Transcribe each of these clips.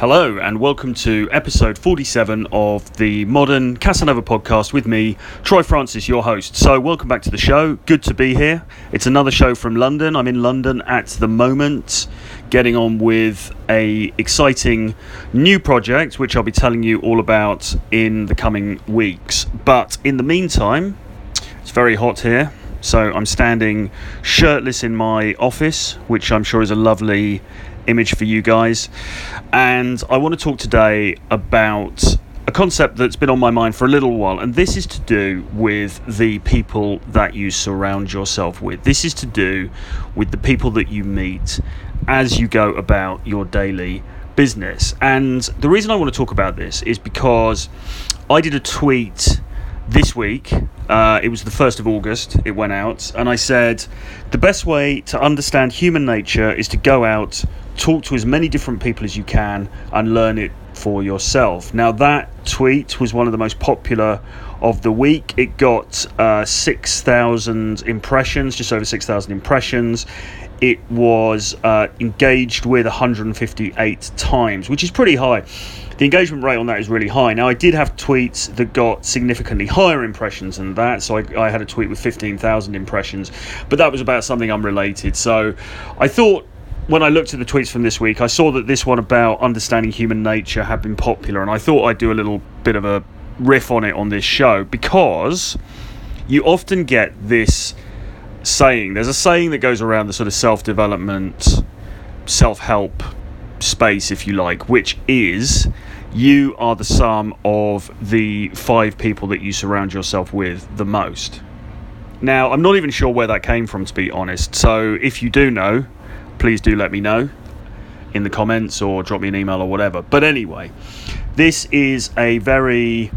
Hello, and welcome to episode 47 of the Modern Casanova podcast with me, Troy Francis, your host. So, welcome back to the show. Good to be here. It's another show from London. I'm in London at the moment, getting on with a exciting new project, which I'll be telling you all about in the coming weeks. But in the meantime, it's very hot here. So, I'm standing shirtless in my office, which I'm sure is a lovely image for you guys. And I want to talk today about a concept that's been on my mind for a little while, and this is to do with the people that you surround yourself with. This is to do with the people that you meet as you go about your daily business. And the reason I want to talk about this is because I did a tweet this week. Uh, it was the 1st of August, it went out, and I said the best way to understand human nature is to go out, talk to as many different people as you can, and learn it for yourself. Now, that tweet was one of the most popular of the week. It got uh, 6,000 impressions, just over 6,000 impressions. It was uh, engaged with 158 times, which is pretty high the engagement rate on that is really high. Now, I did have tweets that got significantly higher impressions than that. So I, I had a tweet with 15,000 impressions, but that was about something unrelated. So I thought when I looked at the tweets from this week, I saw that this one about understanding human nature had been popular, and I thought I'd do a little bit of a riff on it on this show because you often get this saying. There's a saying that goes around the sort of self development, self help space, if you like, which is you are the sum of the five people that you surround yourself with the most. Now, I'm not even sure where that came from, to be honest. So, if you do know, please do let me know in the comments or drop me an email or whatever. But anyway, this is a very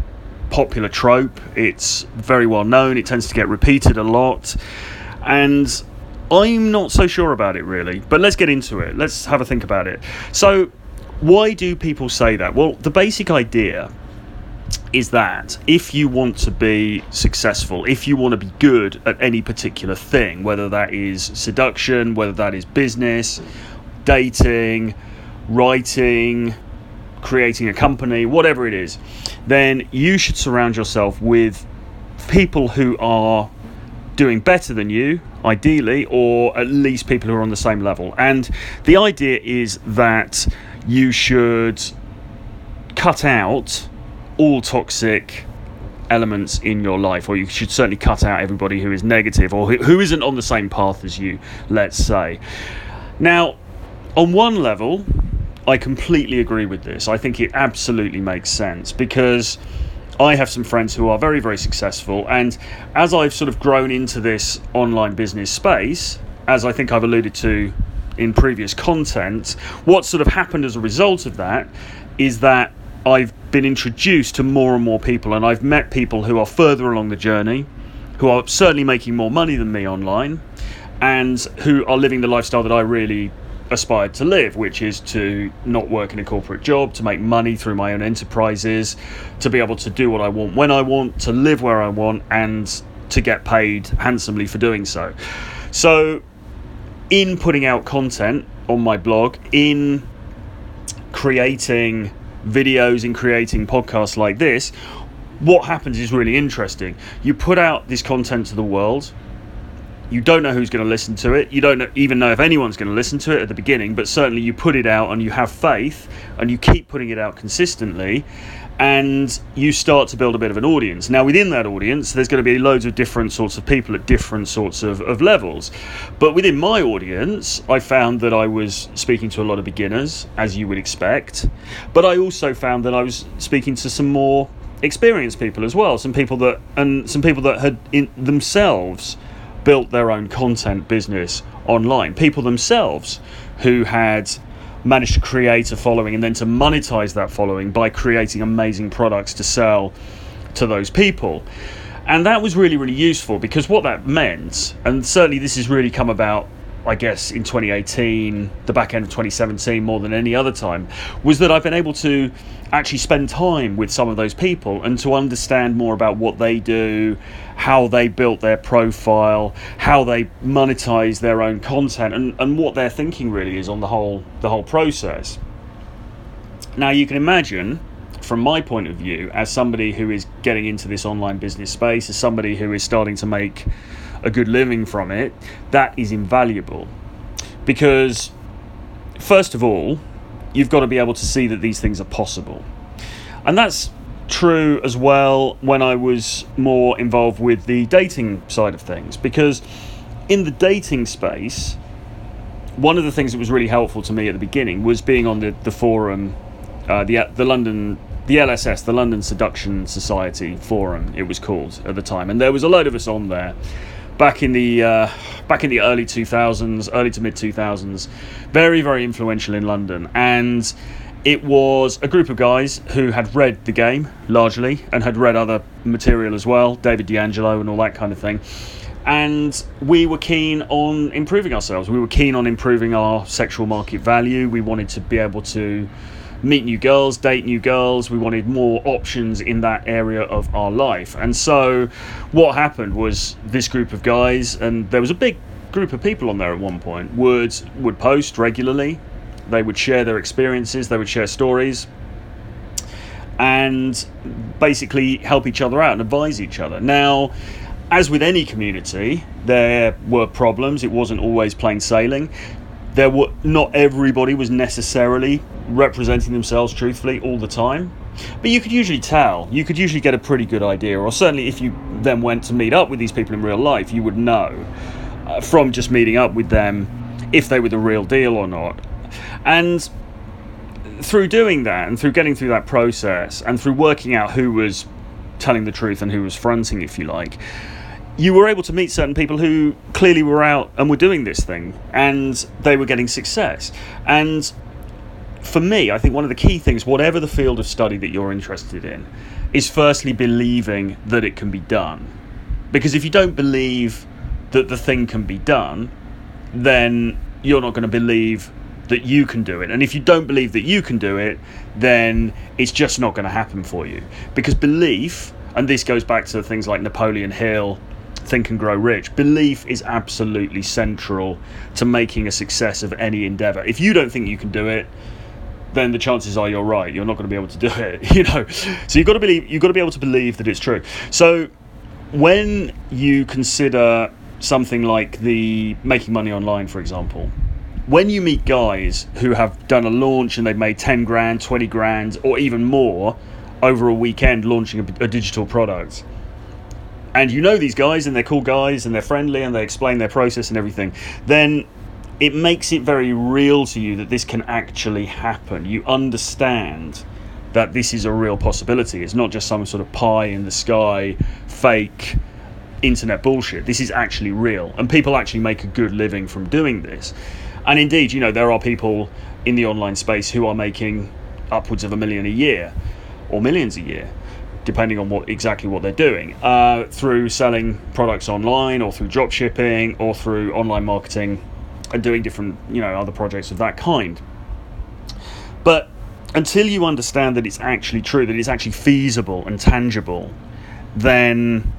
popular trope. It's very well known, it tends to get repeated a lot. And I'm not so sure about it really, but let's get into it. Let's have a think about it. So, why do people say that? Well, the basic idea is that if you want to be successful, if you want to be good at any particular thing, whether that is seduction, whether that is business, dating, writing, creating a company, whatever it is, then you should surround yourself with people who are doing better than you, ideally, or at least people who are on the same level. And the idea is that you should cut out all toxic elements in your life, or you should certainly cut out everybody who is negative or who isn't on the same path as you, let's say. Now, on one level, I completely agree with this. I think it absolutely makes sense because I have some friends who are very, very successful, and as I've sort of grown into this online business space, as I think I've alluded to in previous content, what sort of happened as a result of that is that I've been introduced to more and more people, and I've met people who are further along the journey, who are certainly making more money than me online, and who are living the lifestyle that I really aspired to live, which is to not work in a corporate job, to make money through my own enterprises, to be able to do what I want when I want, to live where I want, and to get paid handsomely for doing so. So, in putting out content on my blog, in creating videos, in creating podcasts like this, what happens is really interesting. You put out this content to the world, you don't know who's going to listen to it. You don't even know if anyone's going to listen to it at the beginning, but certainly you put it out and you have faith and you keep putting it out consistently and you start to build a bit of an audience. Now, within that audience, there's going to be loads of different sorts of people at different sorts of, of levels. But within my audience, I found that I was speaking to a lot of beginners, as you would expect. But I also found that I was speaking to some more experienced people as well, some people that and some people that had in themselves built their own content business online. People themselves who had managed to create a following and then to monetize that following by creating amazing products to sell to those people. And that was really, really useful because what that meant, and certainly this has really come about I guess, in 2018, the back end of 2017, more than any other time, was that I've been able to actually spend time with some of those people and to understand more about what they do, how they built their profile, how they monetize their own content, and, and what their thinking really is on the whole the whole process. Now, you can imagine, from my point of view, as somebody who is getting into this online business space, as somebody who is starting to make a good living from it, that is invaluable. Because, first of all, you've got to be able to see that these things are possible. And that's true as well when I was more involved with the dating side of things. Because in the dating space, one of the things that was really helpful to me at the beginning was being on the, the forum, uh, the, the London the LSS, the London Seduction Society forum, it was called at the time, and there was a load of us on there back in the uh, back in the early 2000s, early to mid 2000s, very very influential in London, and it was a group of guys who had read the game largely and had read other material as well, David DeAngelo and all that kind of thing. And we were keen on improving ourselves. We were keen on improving our sexual market value. We wanted to be able to meet new girls, date new girls. We wanted more options in that area of our life. And so, what happened was this group of guys, and there was a big group of people on there at one point, would would post regularly. They would share their experiences. They would share stories. And basically help each other out and advise each other. Now, as with any community, there were problems. It wasn't always plain sailing there were not everybody was necessarily representing themselves truthfully all the time. But you could usually tell. You could usually get a pretty good idea or certainly if you then went to meet up with these people in real life you would know uh, from just meeting up with them if they were the real deal or not. And through doing that and through getting through that process and through working out who was telling the truth and who was fronting if you like you were able to meet certain people who clearly were out and were doing this thing and they were getting success. And for me, I think one of the key things, whatever the field of study that you're interested in, is firstly believing that it can be done. Because if you don't believe that the thing can be done, then you're not going to believe that you can do it. And if you don't believe that you can do it, then it's just not going to happen for you. Because belief, and this goes back to things like Napoleon Hill Think and Grow Rich, belief is absolutely central to making a success of any endeavor. If you don't think you can do it, then the chances are you're right. You're not going to be able to do it, you know. So you've got to believe you've got to be able to believe that it's true. So when you consider something like the making money online, for example, when you meet guys who have done a launch and they've made 10 grand, 20 grand, or even more over a weekend launching a, a digital product, and you know these guys and they're cool guys and they're friendly and they explain their process and everything, then it makes it very real to you that this can actually happen. You understand that this is a real possibility. It's not just some sort of pie in the sky, fake internet bullshit. This is actually real. And people actually make a good living from doing this. And indeed, you know, there are people in the online space who are making upwards of a million a year or millions a year depending on what exactly what they're doing, uh, through selling products online or through drop shipping or through online marketing and doing different, you know, other projects of that kind. But until you understand that it's actually true, that it's actually feasible and tangible, then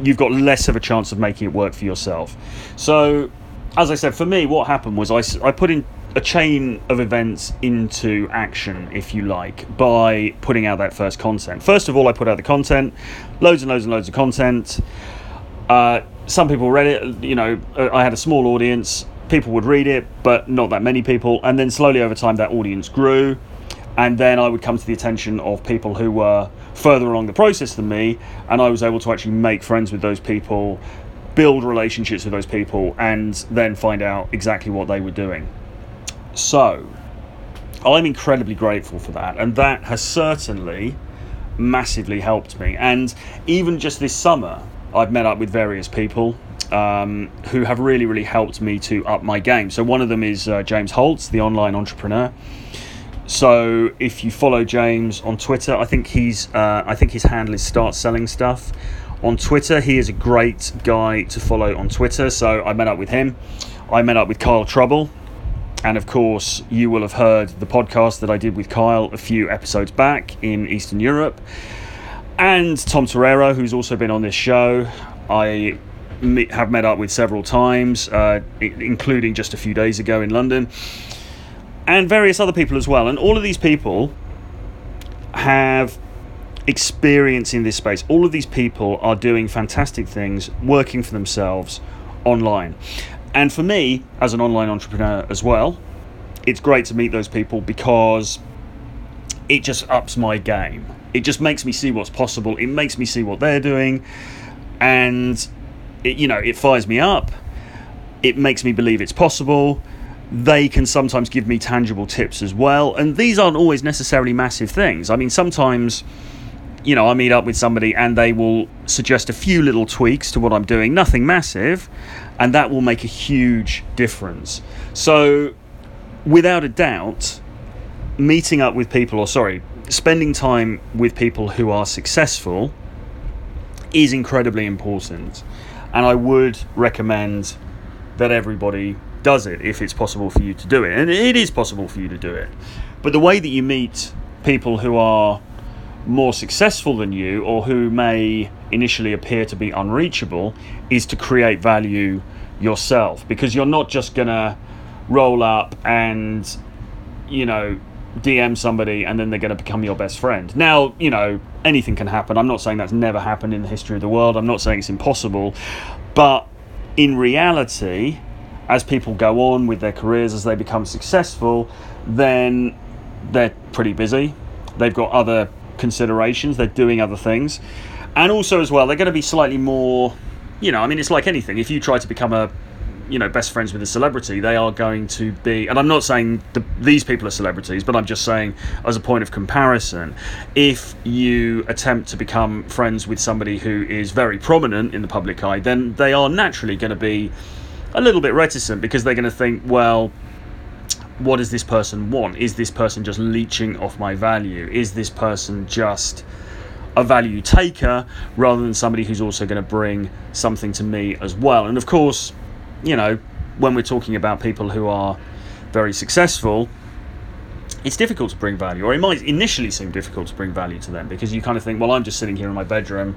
you've got less of a chance of making it work for yourself. So, as I said, for me, what happened was I, I put in a chain of events into action, if you like, by putting out that first content. First of all, I put out the content, loads and loads and loads of content. Uh, some people read it, you know, I had a small audience, people would read it, but not that many people. And then slowly over time, that audience grew. And then I would come to the attention of people who were further along the process than me, and I was able to actually make friends with those people, build relationships with those people, and then find out exactly what they were doing. So, I'm incredibly grateful for that, and that has certainly massively helped me. And even just this summer, I've met up with various people um, who have really, really helped me to up my game. So, one of them is uh, James Holtz, the online entrepreneur. So, if you follow James on Twitter, I think he's, uh, I think his handle is Start Selling Stuff. On Twitter, he is a great guy to follow on Twitter. So, I met up with him. I met up with Kyle Trouble, and of course, you will have heard the podcast that I did with Kyle a few episodes back in Eastern Europe. And Tom Torero, who's also been on this show, I have met up with several times, uh, including just a few days ago in London. and various other people as well. And all of these people have experience in this space. All of these people are doing fantastic things, working for themselves online. And for me, as an online entrepreneur as well, it's great to meet those people because it just ups my game. It just makes me see what's possible. It makes me see what they're doing, and it, you know, it fires me up. It makes me believe it's possible. They can sometimes give me tangible tips as well, and these aren't always necessarily massive things. I mean, sometimes you know, I meet up with somebody and they will suggest a few little tweaks to what I'm doing, nothing massive, and that will make a huge difference. So, without a doubt, meeting up with people, or sorry, spending time with people who are successful is incredibly important. And I would recommend that everybody does it if it's possible for you to do it. And it is possible for you to do it. But the way that you meet people who are more successful than you or who may initially appear to be unreachable is to create value yourself because you're not just going to roll up and you know DM somebody and then they're going to become your best friend. Now, you know, anything can happen. I'm not saying that's never happened in the history of the world. I'm not saying it's impossible. But in reality, as people go on with their careers, as they become successful, then they're pretty busy. They've got other considerations. They're doing other things, and also as well, they're going to be slightly more. You know, I mean, it's like anything. If you try to become a you know best friends with a celebrity they are going to be and i'm not saying the, these people are celebrities but i'm just saying as a point of comparison if you attempt to become friends with somebody who is very prominent in the public eye then they are naturally going to be a little bit reticent because they're going to think well what does this person want? Is this person just leeching off my value? Is this person just a value taker rather than somebody who's also going to bring something to me as well? And of course, you know, when we're talking about people who are very successful, it's difficult to bring value, or it might initially seem difficult to bring value to them because you kind of think, well, I'm just sitting here in my bedroom.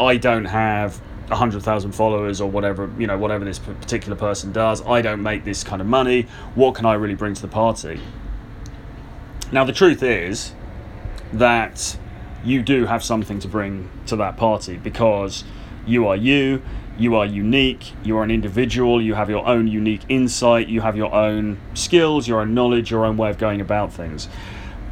I don't have 100,000 followers or whatever, you know, whatever this particular person does. I don't make this kind of money. What can I really bring to the party? Now, the truth is that you do have something to bring to that party because you are you, you are unique, you are an individual, you have your own unique insight, you have your own skills, your own knowledge, your own way of going about things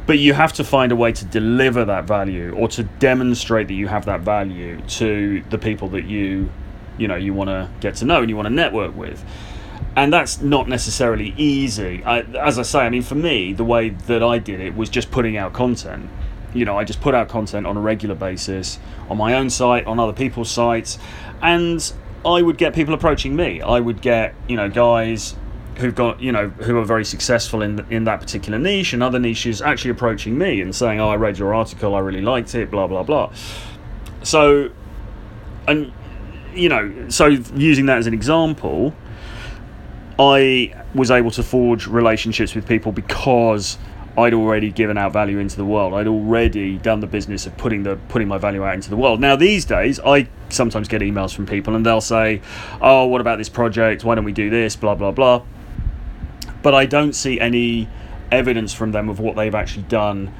but you have to find a way to deliver that value or to demonstrate that you have that value to the people that you you know you want to get to know and you want to network with. And that's not necessarily easy. I, as i say i mean for me the way that i did it was just putting out content. You know i just put out content on a regular basis on my own site on other people's sites and i would get people approaching me. I would get you know guys who've got you know who are very successful in in that particular niche and other niches actually approaching me and saying oh I read your article I really liked it blah blah blah so and you know so using that as an example I was able to forge relationships with people because I'd already given out value into the world. I'd already done the business of putting the putting my value out into the world. Now these days, I sometimes get emails from people and they'll say, "Oh, what about this project? Why don't we do this?" Blah blah blah but I don't see any evidence from them of what they've actually done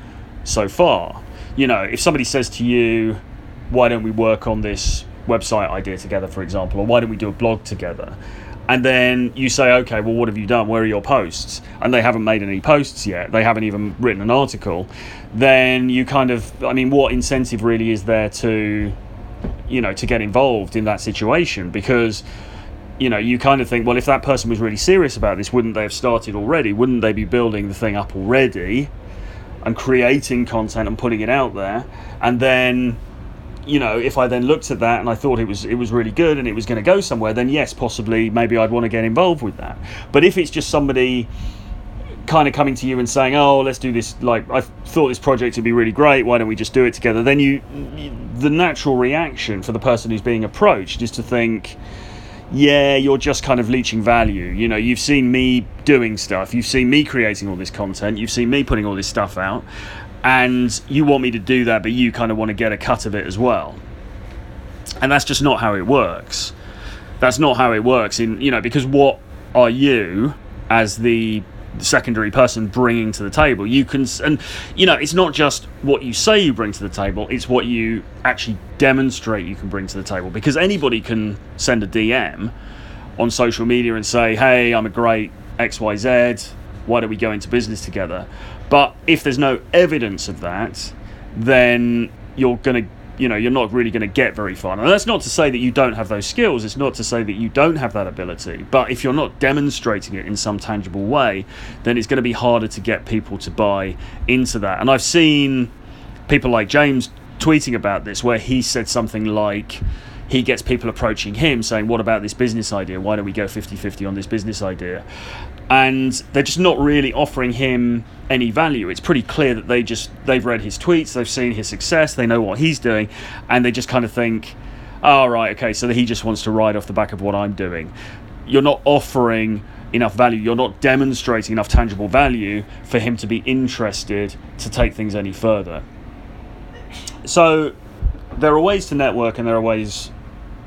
so far. You know, if somebody says to you, why don't we work on this website idea together, for example, or why don't we do a blog together? And then you say, okay, well, what have you done? Where are your posts? And they haven't made any posts yet. They haven't even written an article. Then you kind of, I mean, what incentive really is there to, you know, to get involved in that situation? Because you know, you kind of think, well, if that person was really serious about this, wouldn't they have started already? Wouldn't they be building the thing up already and creating content and putting it out there? And then, you know, if I then looked at that and I thought it was it was really good and it was going to go somewhere, then yes, possibly maybe I'd want to get involved with that. But if it's just somebody kind of coming to you and saying, "Oh, let's do this," like I thought this project would be really great. Why don't we just do it together? Then you, the natural reaction for the person who's being approached is to think yeah, you're just kind of leeching value. You know, you've seen me doing stuff, you've seen me creating all this content, you've seen me putting all this stuff out, and you want me to do that, but you kind of want to get a cut of it as well. And that's just not how it works. That's not how it works in, you know, because what are you as the secondary person bringing to the table. You can, and you know, it's not just what you say you bring to the table; it's what you actually demonstrate you can bring to the table. Because anybody can send a DM on social media and say, "Hey, I'm a great X Y Z. Why don't we go into business together?" But if there's no evidence of that, then you're going to you know you're not really going to get very far. And that's not to say that you don't have those skills it's not to say that you don't have that ability but if you're not demonstrating it in some tangible way then it's going to be harder to get people to buy into that. And i've seen people like james tweeting about this where he said something like he gets people approaching him saying what about this business idea? Why don't we go 50-50 on this business idea and they're just not really offering him any value. It's pretty clear that they just they've read his tweets, they've seen his success, they know what he's doing, and they just kind of think, "Oh right, okay, so he just wants to ride off the back of what I'm doing." You're not offering enough value. You're not demonstrating enough tangible value for him to be interested to take things any further. So there are ways to network and there are ways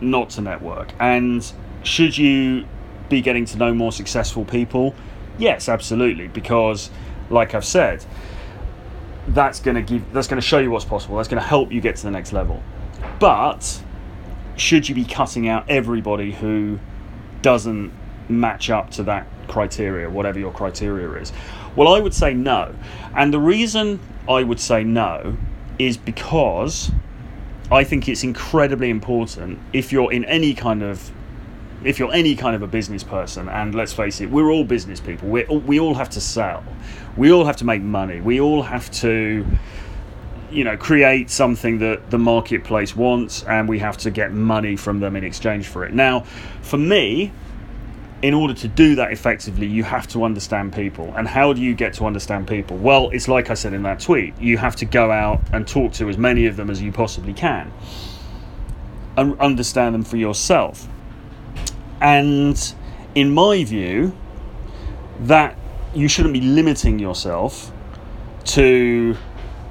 not to network. And should you be getting to know more successful people? Yes, absolutely, because like I've said, that's going to give that's going to show you what's possible. That's going to help you get to the next level. But should you be cutting out everybody who doesn't match up to that criteria, whatever your criteria is? Well, I would say no. And the reason I would say no is because I think it's incredibly important if you're in any kind of if you're any kind of a business person, and let's face it, we're all business people. We we all have to sell. We all have to make money. We all have to, you know, create something that the marketplace wants, and we have to get money from them in exchange for it. Now, for me, in order to do that effectively, you have to understand people. And how do you get to understand people? Well, it's like I said in that tweet you have to go out and talk to as many of them as you possibly can and understand them for yourself. And in my view, that you shouldn't be limiting yourself to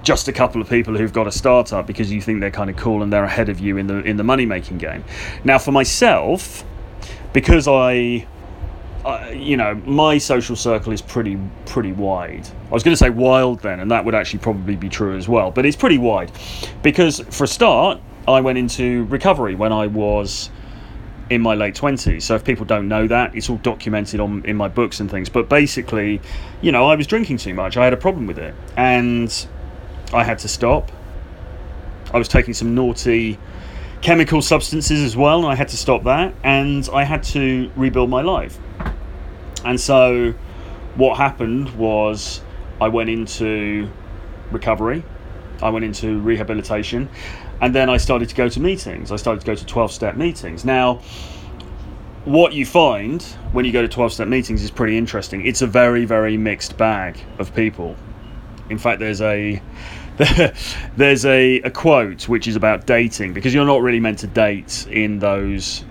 just a couple of people who've got a startup because you think they're kind of cool and they're ahead of you in the in the money making game. Now, for myself, because I, uh, you know, my social circle is pretty pretty wide. I was going to say wild then, and that would actually probably be true as well. But it's pretty wide because, for a start, I went into recovery when I was in my late 20s. So if people don't know that, it's all documented on in my books and things. But basically, you know, I was drinking too much. I had a problem with it. And I had to stop. I was taking some naughty chemical substances as well, and I had to stop that. And I had to rebuild my life. And so what happened was I went into recovery. I went into rehabilitation and then I started to go to meetings. I started to go to 12 step meetings. Now, what you find when you go to 12 step meetings is pretty interesting. It's a very, very mixed bag of people. In fact, there's a. there's a, a quote which is about dating because you're not really meant to date in those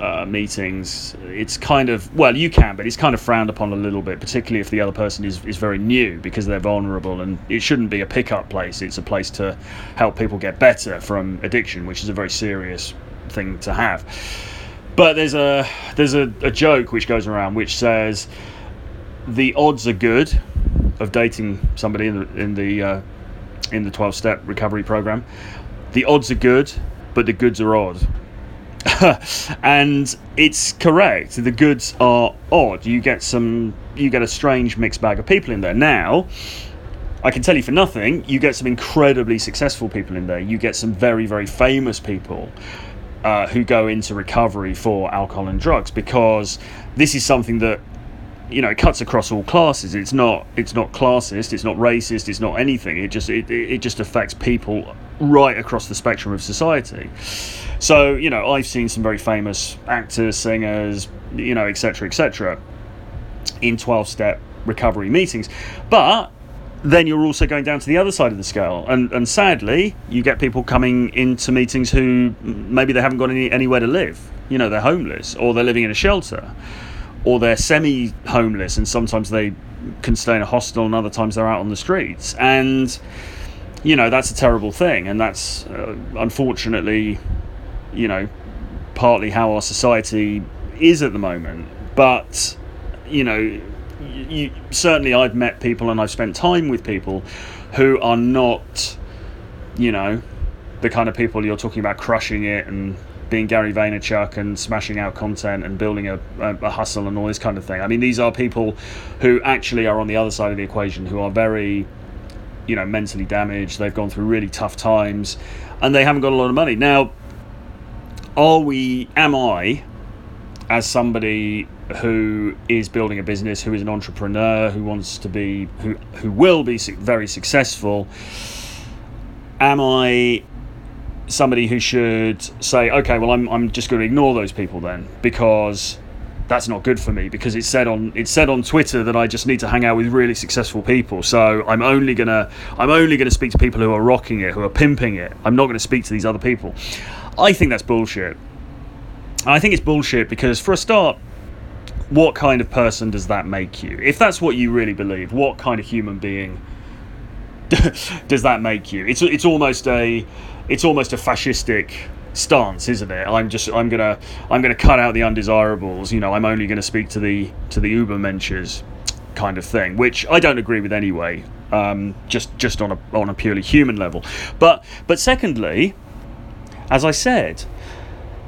uh, meetings, it's kind of well, you can, but it's kind of frowned upon a little bit, particularly if the other person is, is very new because they're vulnerable, and it shouldn't be a pickup place. It's a place to help people get better from addiction, which is a very serious thing to have. But there's a there's a, a joke which goes around which says the odds are good of dating somebody in the in the uh, in the 12 step recovery program. The odds are good, but the goods are odd. and it's correct. The goods are odd. You get some, you get a strange mixed bag of people in there. Now, I can tell you for nothing, you get some incredibly successful people in there. You get some very, very famous people uh, who go into recovery for alcohol and drugs because this is something that you know it cuts across all classes. It's not it's not classist. It's not racist. It's not anything. It just it, it just affects people right across the spectrum of society. So, you know, I've seen some very famous actors, singers, you know, etc., etc., in 12 step recovery meetings. But then you're also going down to the other side of the scale. And, and sadly, you get people coming into meetings who maybe they haven't got any, anywhere to live. You know, they're homeless or they're living in a shelter or they're semi homeless and sometimes they can stay in a hostel and other times they're out on the streets. And you know that's a terrible thing, and that's uh, unfortunately, you know, partly how our society is at the moment. But you know, you, certainly I've met people and I've spent time with people who are not, you know, the kind of people you're talking about crushing it and being Gary Vaynerchuk and smashing out content and building a, a, a, hustle and all this kind of thing. I mean, these are people who actually are on the other side of the equation, who are very, you know, mentally damaged. They've gone through really tough times, and they haven't got a lot of money. Now, are we? Am I, as somebody who is building a business, who is an entrepreneur, who wants to be, who who will be very successful? Am I somebody who should say, okay, well, I'm, I'm just going to ignore those people then because that's not good for me because it's said on it's said on Twitter that I just need to hang out with really successful people. So I'm only gonna I'm only gonna speak to people who are rocking it, who are pimping it. I'm not to speak to these other people. I think that's bullshit. I think it's bullshit because for a start, what kind of person does that make you? If that's what you really believe, what kind of human being does that make you? It's it's almost a it's almost a fascistic stance, isn't it? I'm just I'm gonna I'm gonna cut out the undesirables. You know, I'm only gonna speak to the to the Uber Ubermenches kind of thing, which I don't agree with anyway. Um, just just on a on a purely human level, but but secondly, as I said,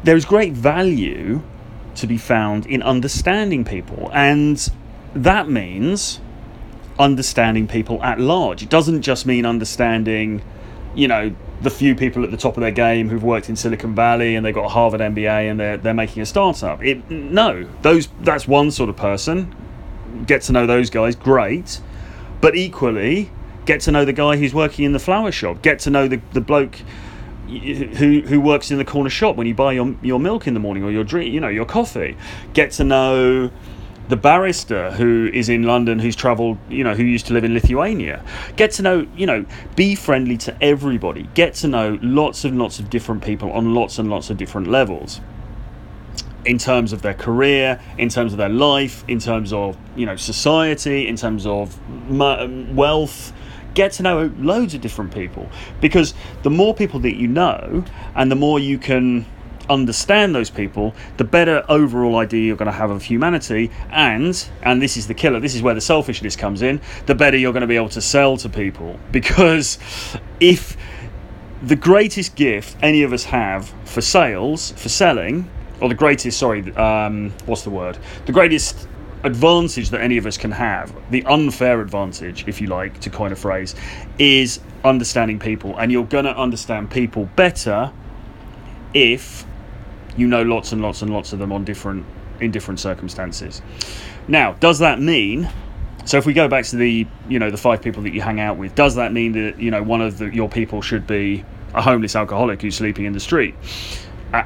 there is great value to be found in understanding people, and that means understanding people at large. It doesn't just mean understanding, you know, the few people at the top of their game who've worked in Silicon Valley and they've got a Harvard MBA and they're they're making a startup. It no, those that's one sort of person. Get to know those guys, great. But equally, get to know the guy who's working in the flower shop. Get to know the, the bloke who who works in the corner shop when you buy your your milk in the morning or your drink, you know, your coffee. Get to know the barrister who is in London, who's travelled, you know, who used to live in Lithuania. Get to know, you know, be friendly to everybody. Get to know lots and lots of different people on lots and lots of different levels. In terms of their career, in terms of their life, in terms of, you know, society, in terms of um, wealth, get to know loads of different people because the more people that you know and the more you can understand those people, the better overall idea you're going to have of humanity. And, and this is the killer, this is where the selfishness comes in, the better you're going to be able to sell to people. Because if the greatest gift any of us have for sales, for selling, or the greatest, sorry, um, what's the word? The greatest advantage that any of us can have, the unfair advantage, if you like, to coin a phrase, is understanding people. And you're going to understand people better if you know lots and lots and lots of them on different in different circumstances. Now, does that mean? So if we go back to the you know the five people that you hang out with, does that mean that you know one of the, your people should be a homeless alcoholic who's sleeping in the street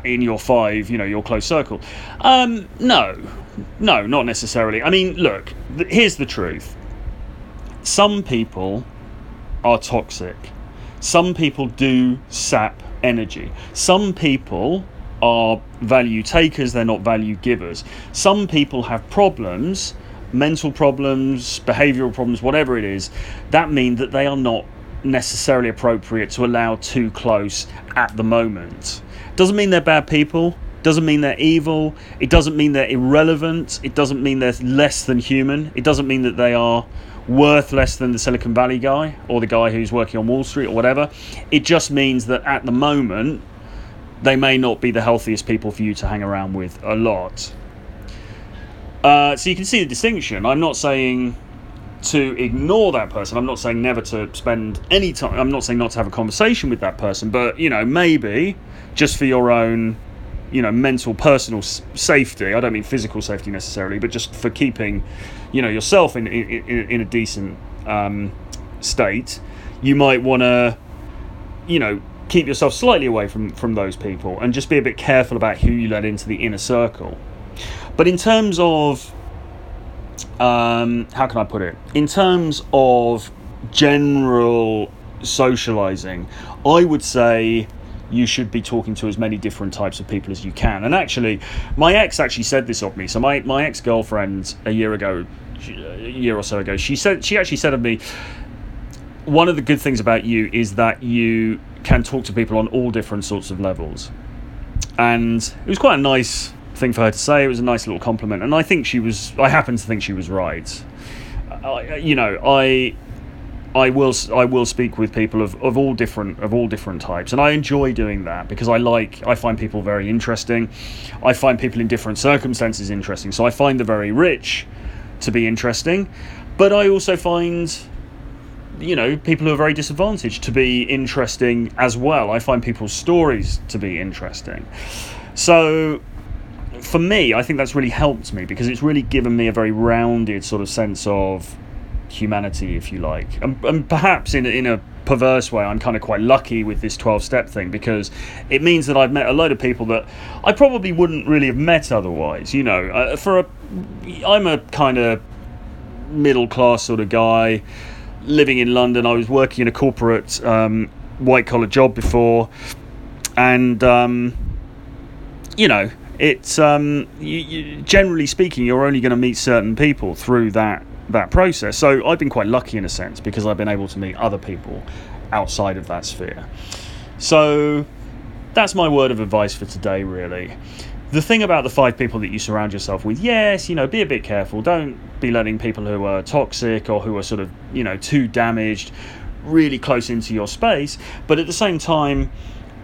in your five you know your close circle? Um, no, no, not necessarily. I mean, look, th- here's the truth. Some people are toxic. Some people do sap energy. Some people are value takers, they're not value givers. Some people have problems, mental problems, behavioral problems, whatever it is, that mean that they are not necessarily appropriate to allow too close at the moment. Doesn't mean they're bad people, doesn't mean they're evil, it doesn't mean they're irrelevant, it doesn't mean they're less than human, it doesn't mean that they are worth less than the Silicon Valley guy or the guy who's working on Wall Street or whatever. It just means that at the moment, they may not be the healthiest people for you to hang around with a lot. Uh, so you can see the distinction. I'm not saying to ignore that person. I'm not saying never to spend any time. I'm not saying not to have a conversation with that person, but you know, maybe just for your own, you know, mental, personal safety. I don't mean physical safety necessarily, but just for keeping, you know, yourself in in, in a decent um, state. You might want to, you know, keep yourself slightly away from from those people and just be a bit careful about who you let into the inner circle. But in terms of um, how can I put it? In terms of general socializing, I would say you should be talking to as many different types of people as you can. And actually, my ex actually said this of me. So my, my ex girlfriend a year ago, a year or so ago, she said she actually said of me, one of the good things about you is that you can talk to people on all different sorts of levels. And it was quite a nice thing for her to say. It was a nice little compliment, and I think she was. I happen to think she was right. I, you know, I I will I will speak with people of, of all different of all different types, and I enjoy doing that because I like I find people very interesting. I find people in different circumstances interesting. So I find the very rich to be interesting, but I also find you know people who are very disadvantaged to be interesting as well. I find people's stories to be interesting. So for me, I think that's really helped me because it's really given me a very rounded sort of sense of humanity, if you like. And, and perhaps in, in a perverse way, I'm kind of quite lucky with this 12 step thing because it means that I've met a load of people that I probably wouldn't really have met otherwise. You know, uh, for a, I'm a kind of middle class sort of guy living in London. I was working in a corporate um, white collar job before, and um, you know, it's um, you, you, generally speaking, you're only going to meet certain people through that that process. So I've been quite lucky in a sense because I've been able to meet other people outside of that sphere. So that's my word of advice for today, really. The thing about the five people that you surround yourself with, yes, you know, be a bit careful. Don't be letting people who are toxic or who are sort of, you know, too damaged really close into your space. But at the same time,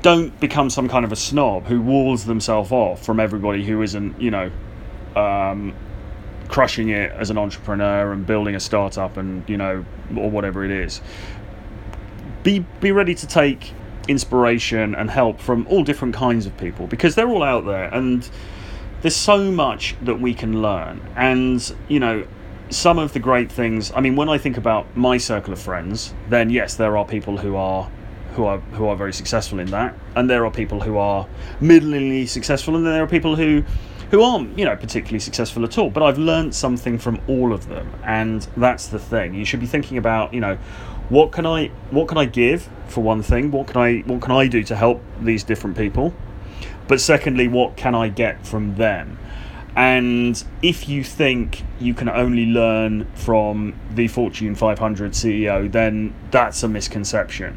don't become some kind of a snob who walls themselves off from everybody who isn't, you know, um, crushing it as an entrepreneur and building a startup and you know or whatever it is. Be be ready to take inspiration and help from all different kinds of people because they're all out there and there's so much that we can learn. And you know some of the great things i mean when i think about my circle of friends then yes there are people who are who are who are very successful in that, and there are people who are middlingly successful, and then there are people who who aren't you know particularly successful at all. But I've learned something from all of them, and that's the thing. You should be thinking about you know what can I what can I give for one thing, what can I what can I do to help these different people, but secondly, what can I get from them. And if you think you can only learn from the Fortune 500 CEO, then that's a misconception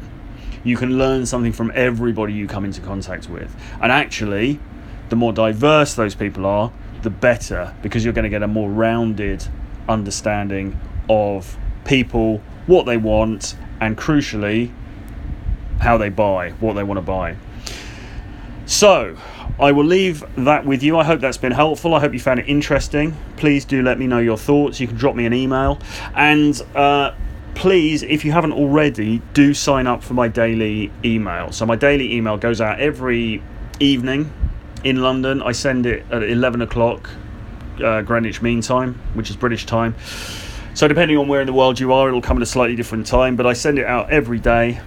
you can learn something from everybody you come into contact with. And actually, the more diverse those people are, the better because you're going to get a more rounded understanding of people, what they want, and crucially, how they buy, what they want to buy. So, I will leave that with you. I hope that's been helpful. I hope you found it interesting. Please do let me know your thoughts. You can drop me an email. And uh, please, if you haven't already, do sign up for my daily email. So, my daily email goes out every evening in London. I send it at 11 o'clock uh, Greenwich Mean Time, which is British time. So, depending on where in the world you are, it'll come at a slightly different time, but I send it out every day.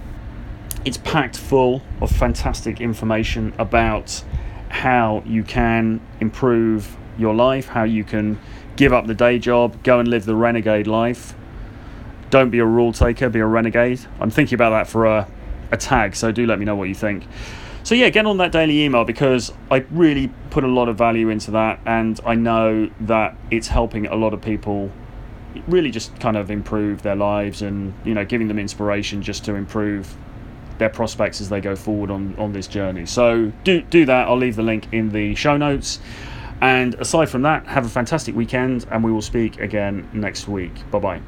It's packed full of fantastic information about how you can improve your life, how you can give up the day job, go and live the renegade life don't be a rule taker, be a renegade. I'm thinking about that for a, a tag, so do let me know what you think. So, yeah, get on that daily email because I really put a lot of value into that, and I know that it's helping a lot of people really just kind of improve their lives and, you know, giving them inspiration just to improve their prospects as they go forward on, on this journey. So, do, do that. I'll leave the link in the show notes. And aside from that, have a fantastic weekend, and we will speak again next week. Bye bye.